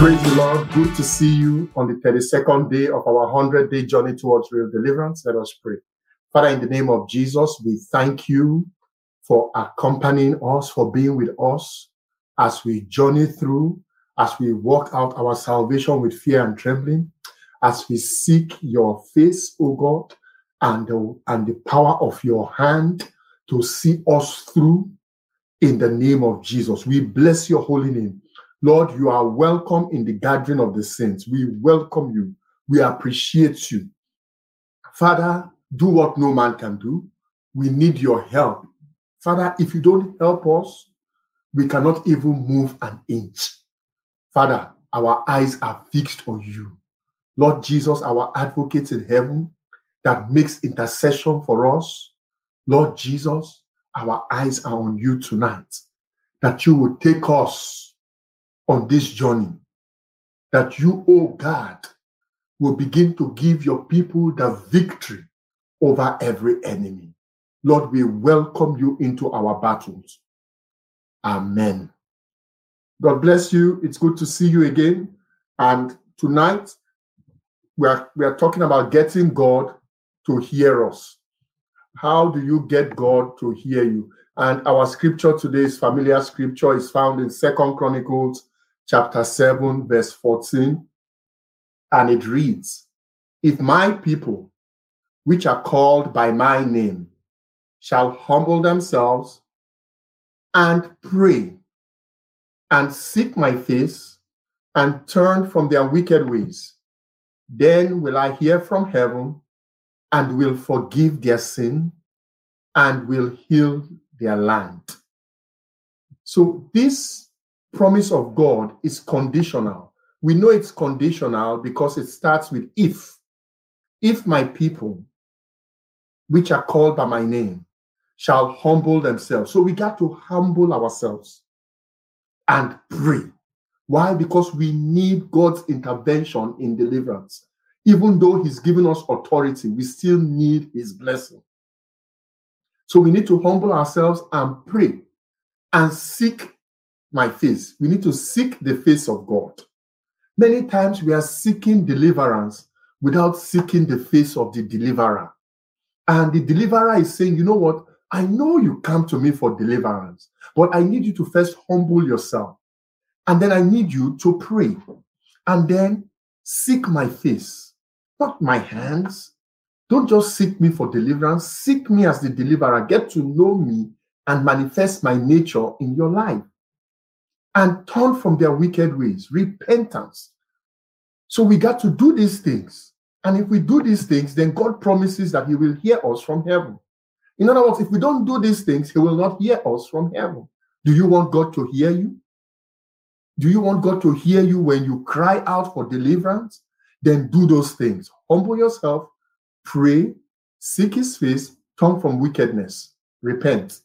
Praise the Lord. Good to see you on the 32nd day of our 100 day journey towards real deliverance. Let us pray. Father, in the name of Jesus, we thank you for accompanying us, for being with us as we journey through, as we walk out our salvation with fear and trembling, as we seek your face, O God, and the, and the power of your hand to see us through in the name of Jesus. We bless your holy name. Lord, you are welcome in the gathering of the saints. We welcome you. We appreciate you. Father, do what no man can do. We need your help. Father, if you don't help us, we cannot even move an inch. Father, our eyes are fixed on you. Lord Jesus, our advocate in heaven that makes intercession for us. Lord Jesus, our eyes are on you tonight. That you will take us on this journey. That you, oh God, will begin to give your people the victory over every enemy. Lord, we welcome you into our battles. Amen. God bless you. It's good to see you again. And tonight, we are, we are talking about getting God to hear us. How do you get God to hear you? And our scripture today is familiar scripture is found in Second Chronicles chapter 7, verse 14. And it reads, If my people, which are called by my name, shall humble themselves and pray and seek my face and turn from their wicked ways, then will I hear from heaven and will forgive their sin and will heal their land. So, this promise of God is conditional. We know it's conditional because it starts with if. If my people, which are called by my name, shall humble themselves. So we got to humble ourselves and pray. Why? Because we need God's intervention in deliverance. Even though He's given us authority, we still need His blessing. So we need to humble ourselves and pray and seek my face. We need to seek the face of God. Many times we are seeking deliverance without seeking the face of the deliverer. And the deliverer is saying, you know what? I know you come to me for deliverance, but I need you to first humble yourself. And then I need you to pray. And then seek my face, not my hands. Don't just seek me for deliverance. Seek me as the deliverer. Get to know me and manifest my nature in your life and turn from their wicked ways, repentance. So we got to do these things. And if we do these things, then God promises that He will hear us from heaven. In other words, if we don't do these things, He will not hear us from heaven. Do you want God to hear you? Do you want God to hear you when you cry out for deliverance? Then do those things. Humble yourself, pray, seek His face, turn from wickedness, repent.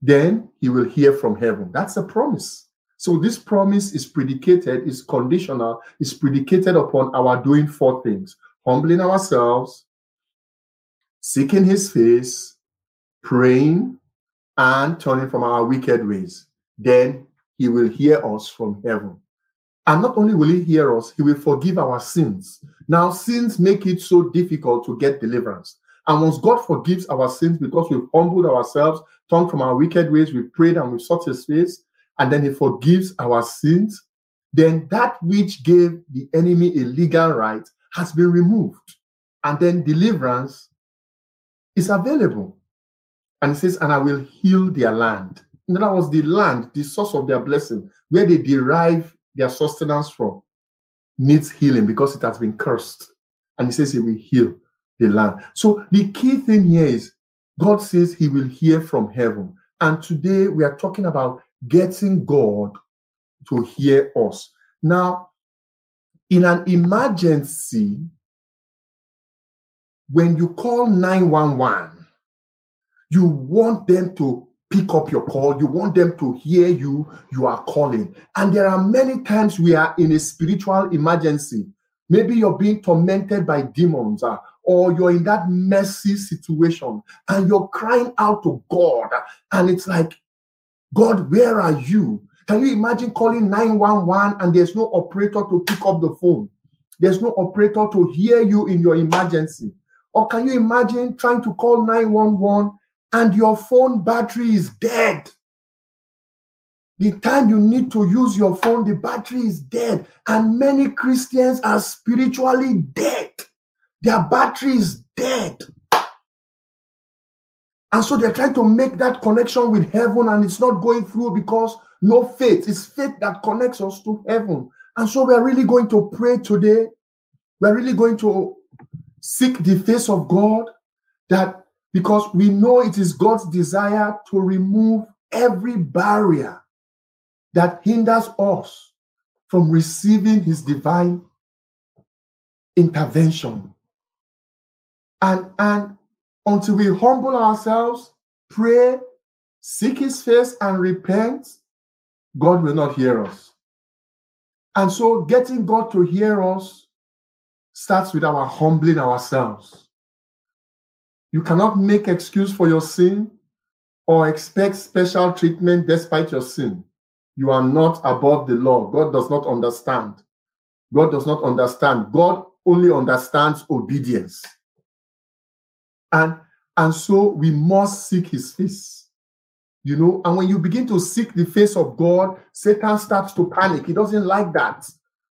Then He will hear from heaven. That's a promise. So this promise is predicated, is conditional, is predicated upon our doing four things humbling ourselves, seeking his face, praying, and turning from our wicked ways. Then he will hear us from heaven. And not only will he hear us, he will forgive our sins. Now, sins make it so difficult to get deliverance. And once God forgives our sins because we've humbled ourselves, turned from our wicked ways, we've prayed and we've sought his face, and then he forgives our sins, then that which gave the enemy a legal right has been removed. And then deliverance is available. And he says, and I will heal their land. In other words, the land, the source of their blessing, where they derive their sustenance from, needs healing because it has been cursed. And he says he will heal the land. So the key thing here is God says he will hear from heaven. And today we are talking about getting God to hear us. Now, In an emergency, when you call 911, you want them to pick up your call. You want them to hear you. You are calling. And there are many times we are in a spiritual emergency. Maybe you're being tormented by demons, uh, or you're in that messy situation and you're crying out to God. And it's like, God, where are you? Can you imagine calling 911 and there's no operator to pick up the phone? There's no operator to hear you in your emergency. Or can you imagine trying to call 911 and your phone battery is dead. The time you need to use your phone, the battery is dead. And many Christians are spiritually dead. Their battery is dead. And so they're trying to make that connection with heaven, and it's not going through because no faith. It's faith that connects us to heaven. And so we're really going to pray today. We're really going to seek the face of God that because we know it is God's desire to remove every barrier that hinders us from receiving his divine intervention. And, and until we humble ourselves, pray, seek his face, and repent, God will not hear us. And so getting God to hear us starts with our humbling ourselves. You cannot make excuse for your sin or expect special treatment despite your sin. You are not above the law. God does not understand. God does not understand. God only understands obedience. And, and so we must seek his face. You know, and when you begin to seek the face of God, Satan starts to panic. He doesn't like that.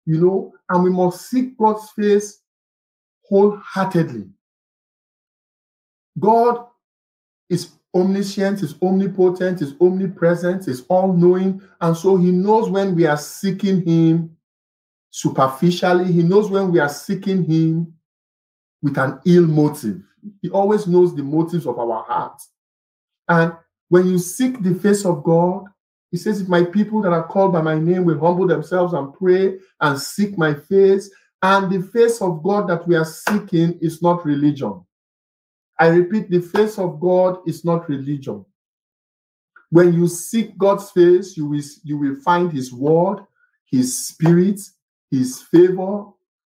You know, and we must seek God's face wholeheartedly. God is omniscient, is omnipotent, is omnipresent, is all knowing. And so he knows when we are seeking him superficially, he knows when we are seeking him with an ill motive. He always knows the motives of our hearts. And when you seek the face of God, he says, If my people that are called by my name will humble themselves and pray and seek my face, and the face of God that we are seeking is not religion. I repeat, the face of God is not religion. When you seek God's face, you will, you will find His word, His spirit, His favor.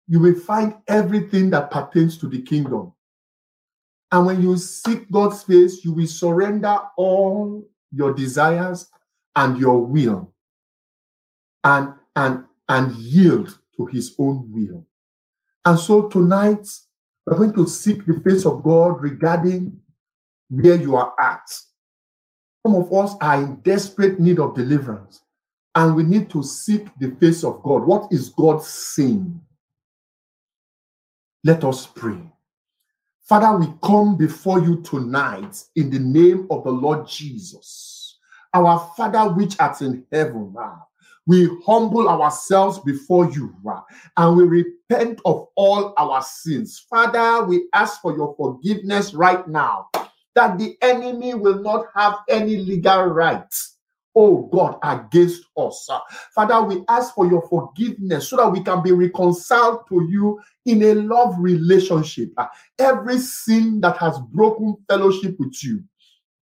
You will find everything that pertains to the kingdom. And when you seek God's face, you will surrender all your desires and your will and, and, and yield to His own will. And so tonight, we're going to seek the face of God regarding where you are at. Some of us are in desperate need of deliverance, and we need to seek the face of God. What is God saying? Let us pray. Father, we come before you tonight in the name of the Lord Jesus. Our Father, which art in heaven, ah. we humble ourselves before you ah, and we repent of all our sins. Father, we ask for your forgiveness right now that the enemy will not have any legal rights oh God, against us. Father, we ask for your forgiveness so that we can be reconciled to you in a love relationship. Every sin that has broken fellowship with you,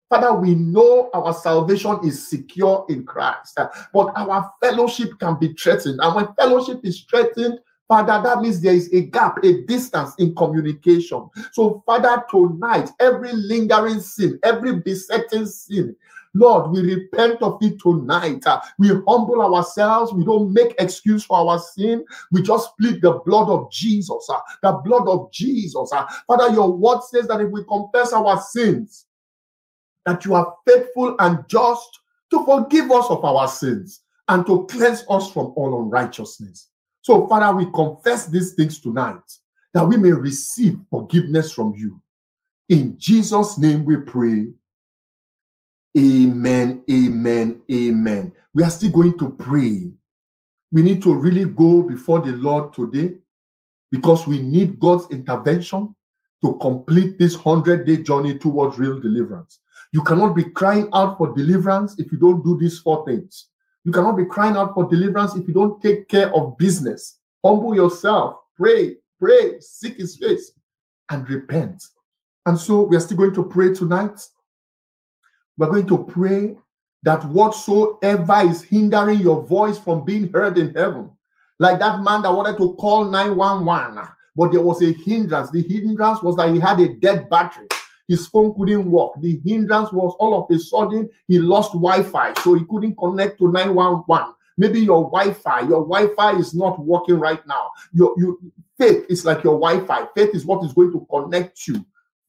Father, we know our salvation is secure in Christ, but our fellowship can be threatened. And when fellowship is threatened, Father, that means there is a gap, a distance in communication. So, Father, tonight, every lingering sin, every besetting sin, Lord, we repent of it tonight. Uh, we humble ourselves. We don't make excuse for our sin. We just plead the blood of Jesus. Uh, the blood of Jesus. Uh. Father, your word says that if we confess our sins, that you are faithful and just to forgive us of our sins and to cleanse us from all unrighteousness. So, Father, we confess these things tonight that we may receive forgiveness from you. In Jesus' name we pray. Amen, amen, amen. We are still going to pray. We need to really go before the Lord today because we need God's intervention to complete this 100 day journey towards real deliverance. You cannot be crying out for deliverance if you don't do these four things. You cannot be crying out for deliverance if you don't take care of business. Humble yourself. Pray, pray, seek his face, and repent. And so we are still going to pray tonight. We're going to pray that whatsoever is hindering your voice from being heard in heaven, like that man that wanted to call 911, but there was a hindrance. The hindrance was that he had a dead battery. His phone couldn't work. The hindrance was all of a sudden he lost Wi Fi, so he couldn't connect to 911. Maybe your Wi-Fi, your Wi-Fi is not working right now. Your, you faith is like your Wi-Fi. Faith is what is going to connect you.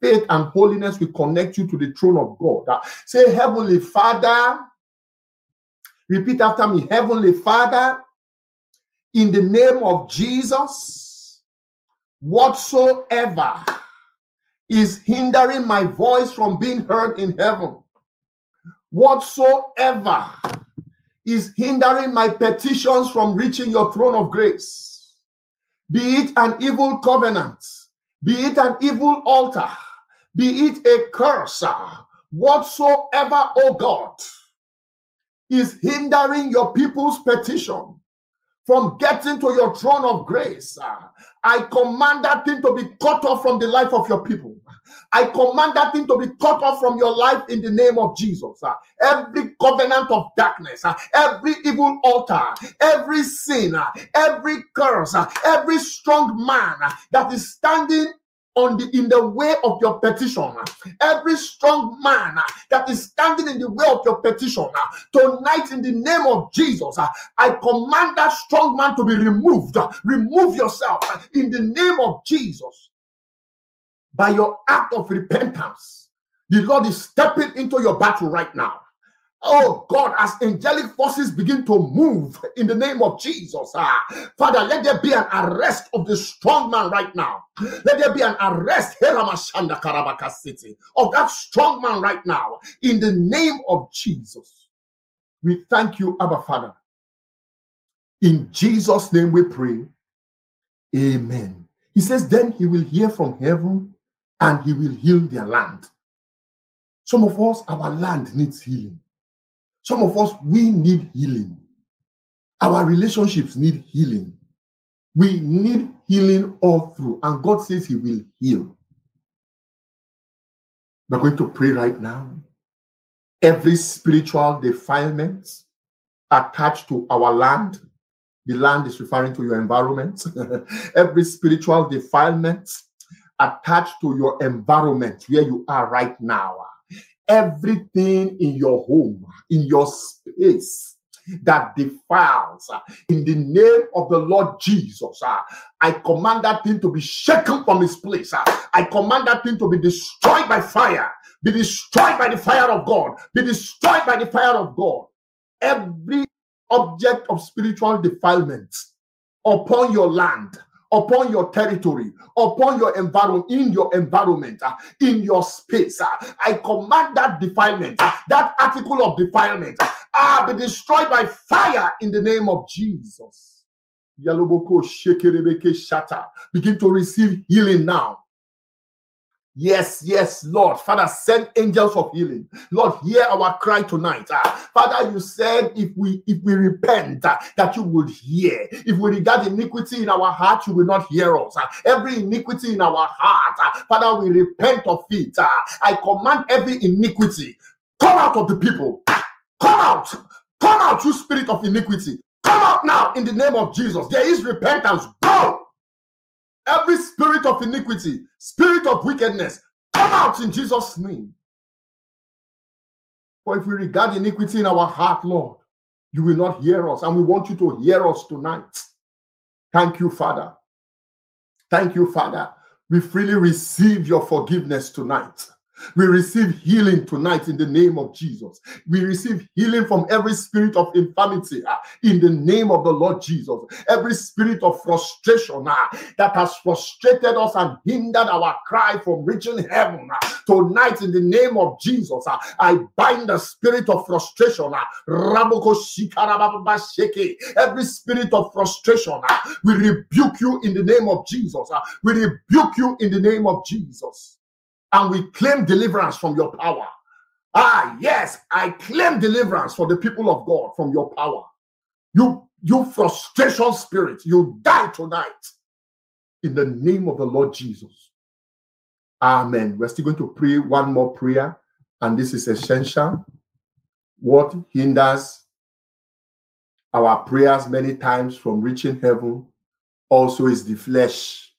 Faith and holiness will connect you to the throne of God. Uh, say, Heavenly Father. Repeat after me, Heavenly Father, in the name of Jesus, whatsoever is hindering my voice from being heard in heaven, whatsoever is hindering my petitions from reaching your throne of grace. Be it an evil covenant, be it an evil altar, be it a curse, whatsoever, oh God, is hindering your people's petition from getting to your throne of grace. I command that thing to be cut off from the life of your people. I command that thing to be cut off from your life in the name of Jesus. Uh, every covenant of darkness, uh, every evil altar, every sin, uh, every curse, every strong man that is standing on the in the way of your petition. Every strong man that is standing in the way of your petition tonight in the name of jesus i command that strong man to be removed. Remove yourself in the name of jesus. By your act of repentance, the Lord is stepping into your battle right now. Oh God, as angelic forces begin to move in the name of Jesus, ah, Father, let there be an arrest of the strong man right now. Let there be an arrest Heramashanda Karabaka City of that strong man right now in the name of Jesus. We thank you, Abba Father. In Jesus' name we pray. Amen. He says, Then he will hear from heaven and he will heal their land. Some of us, our land needs healing. Some of us, we need healing. Our relationships need healing. We need healing all through, and God says He will heal. We're going to pray right now. Every spiritual defilement attached to our land, the land is referring to your environment. Every spiritual defilement attached to your environment where you are right now. Everything in your home, in your space that defiles, uh, in the name of the Lord Jesus, uh, I command that thing to be shaken from its place. Uh, I command that thing to be destroyed by fire, be destroyed by the fire of God, be destroyed by the fire of God. Every object of spiritual defilement upon your land, upon your territory, upon your environment, in your environment, uh, in your space. Uh, I command that defilement, uh, that article of defilement, uh, be destroyed by fire in the name of Jesus. Begin to receive healing now. Yes, yes, Lord. Father, send angels of healing. Lord, hear our cry tonight. Uh, Father, you said if we if we repent, uh, that you would hear. If we regard iniquity in our heart, you will not hear us. Uh, every iniquity in our heart, Father, we repent of it. I command every iniquity come out of the people. Come out. Come out, you spirit of iniquity. Come out now in the name of Jesus. There is repentance. Go. Every spirit of iniquity, spirit of wickedness, come out in Jesus' name. For if we regard iniquity in our heart, Lord, you will not hear us. And we want you to hear us tonight. Thank you, Father. Thank you, Father. We freely receive your forgiveness tonight. We receive healing tonight in the name of Jesus. We receive healing from every spirit of infirmity uh, in the name of the Lord Jesus. Every spirit of frustration uh, that has frustrated us and hindered our cry from reaching heaven uh, tonight in the name of Jesus. I bind the spirit of frustration. Every spirit of frustration, we rebuke you in the name of Jesus. We rebuke you in the name of Jesus and we claim deliverance from your power. Ah, yes, I claim deliverance for the people of God from your power. You You frustration spirit, you die tonight. In the name of the Lord Jesus. Amen. We're still going to pray one more prayer, and this is essential. What hinders our prayers many times from reaching heaven also is the flesh,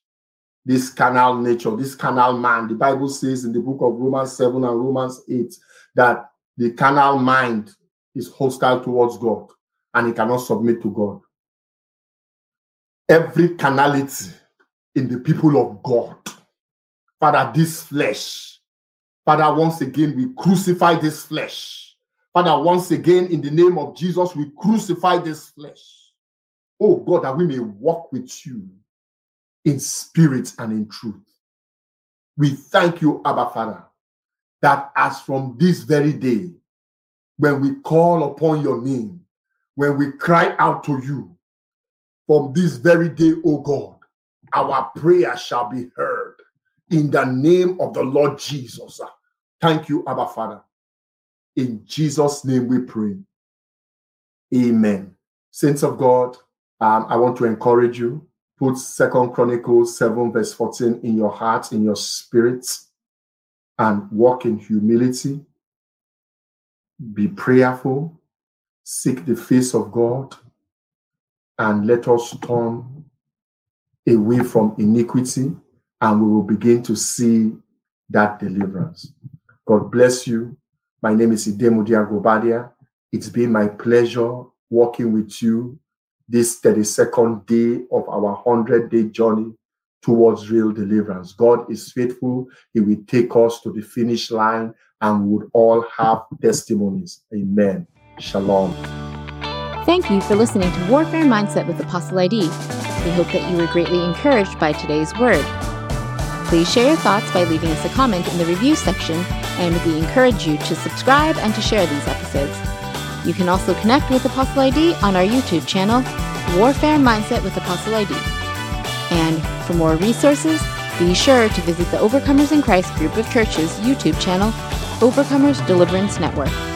this carnal nature, this carnal man. The Bible says in the book of Romans 7 and Romans 8 that the carnal mind is hostile towards God and it cannot submit to God. Every carnality in the people of God, Father, this flesh, Father, once again, we crucify this flesh. Father, once again, in the name of Jesus, we crucify this flesh. Oh God, that we may walk with you in spirit and in truth. We thank you, Abba Father, that as from this very day, when we call upon your name, when we cry out to you, from this very day, O God, our prayer shall be heard in the name of the Lord Jesus. Thank you, Abba Father. In Jesus' name we pray. Amen. Saints of God, um, I want to encourage you. Put Second Chronicles 7, verse 14 in your heart, in your spirit, and walk in humility be prayerful, seek the face of God, and let us turn away from iniquity, and we will begin to see that deliverance. God bless you. My name is Idemudia Guobadia. It's been my pleasure working with you this 32nd day of our 100 day journey towards real deliverance. God is faithful. He will take us to the finish line and we would all have testimonies. Amen. Shalom. Thank you for listening to Warfare Mindset with Apostle ID. We hope that you were greatly encouraged by today's word. Please share your thoughts by leaving us a comment in the review section, and we encourage you to subscribe and to share these episodes. You can also connect with Apostle ID on our YouTube channel, Warfare Mindset with Apostle ID. And for more resources, be sure to visit the Overcomers in Christ group of churches YouTube channel Overcomers Deliverance Network.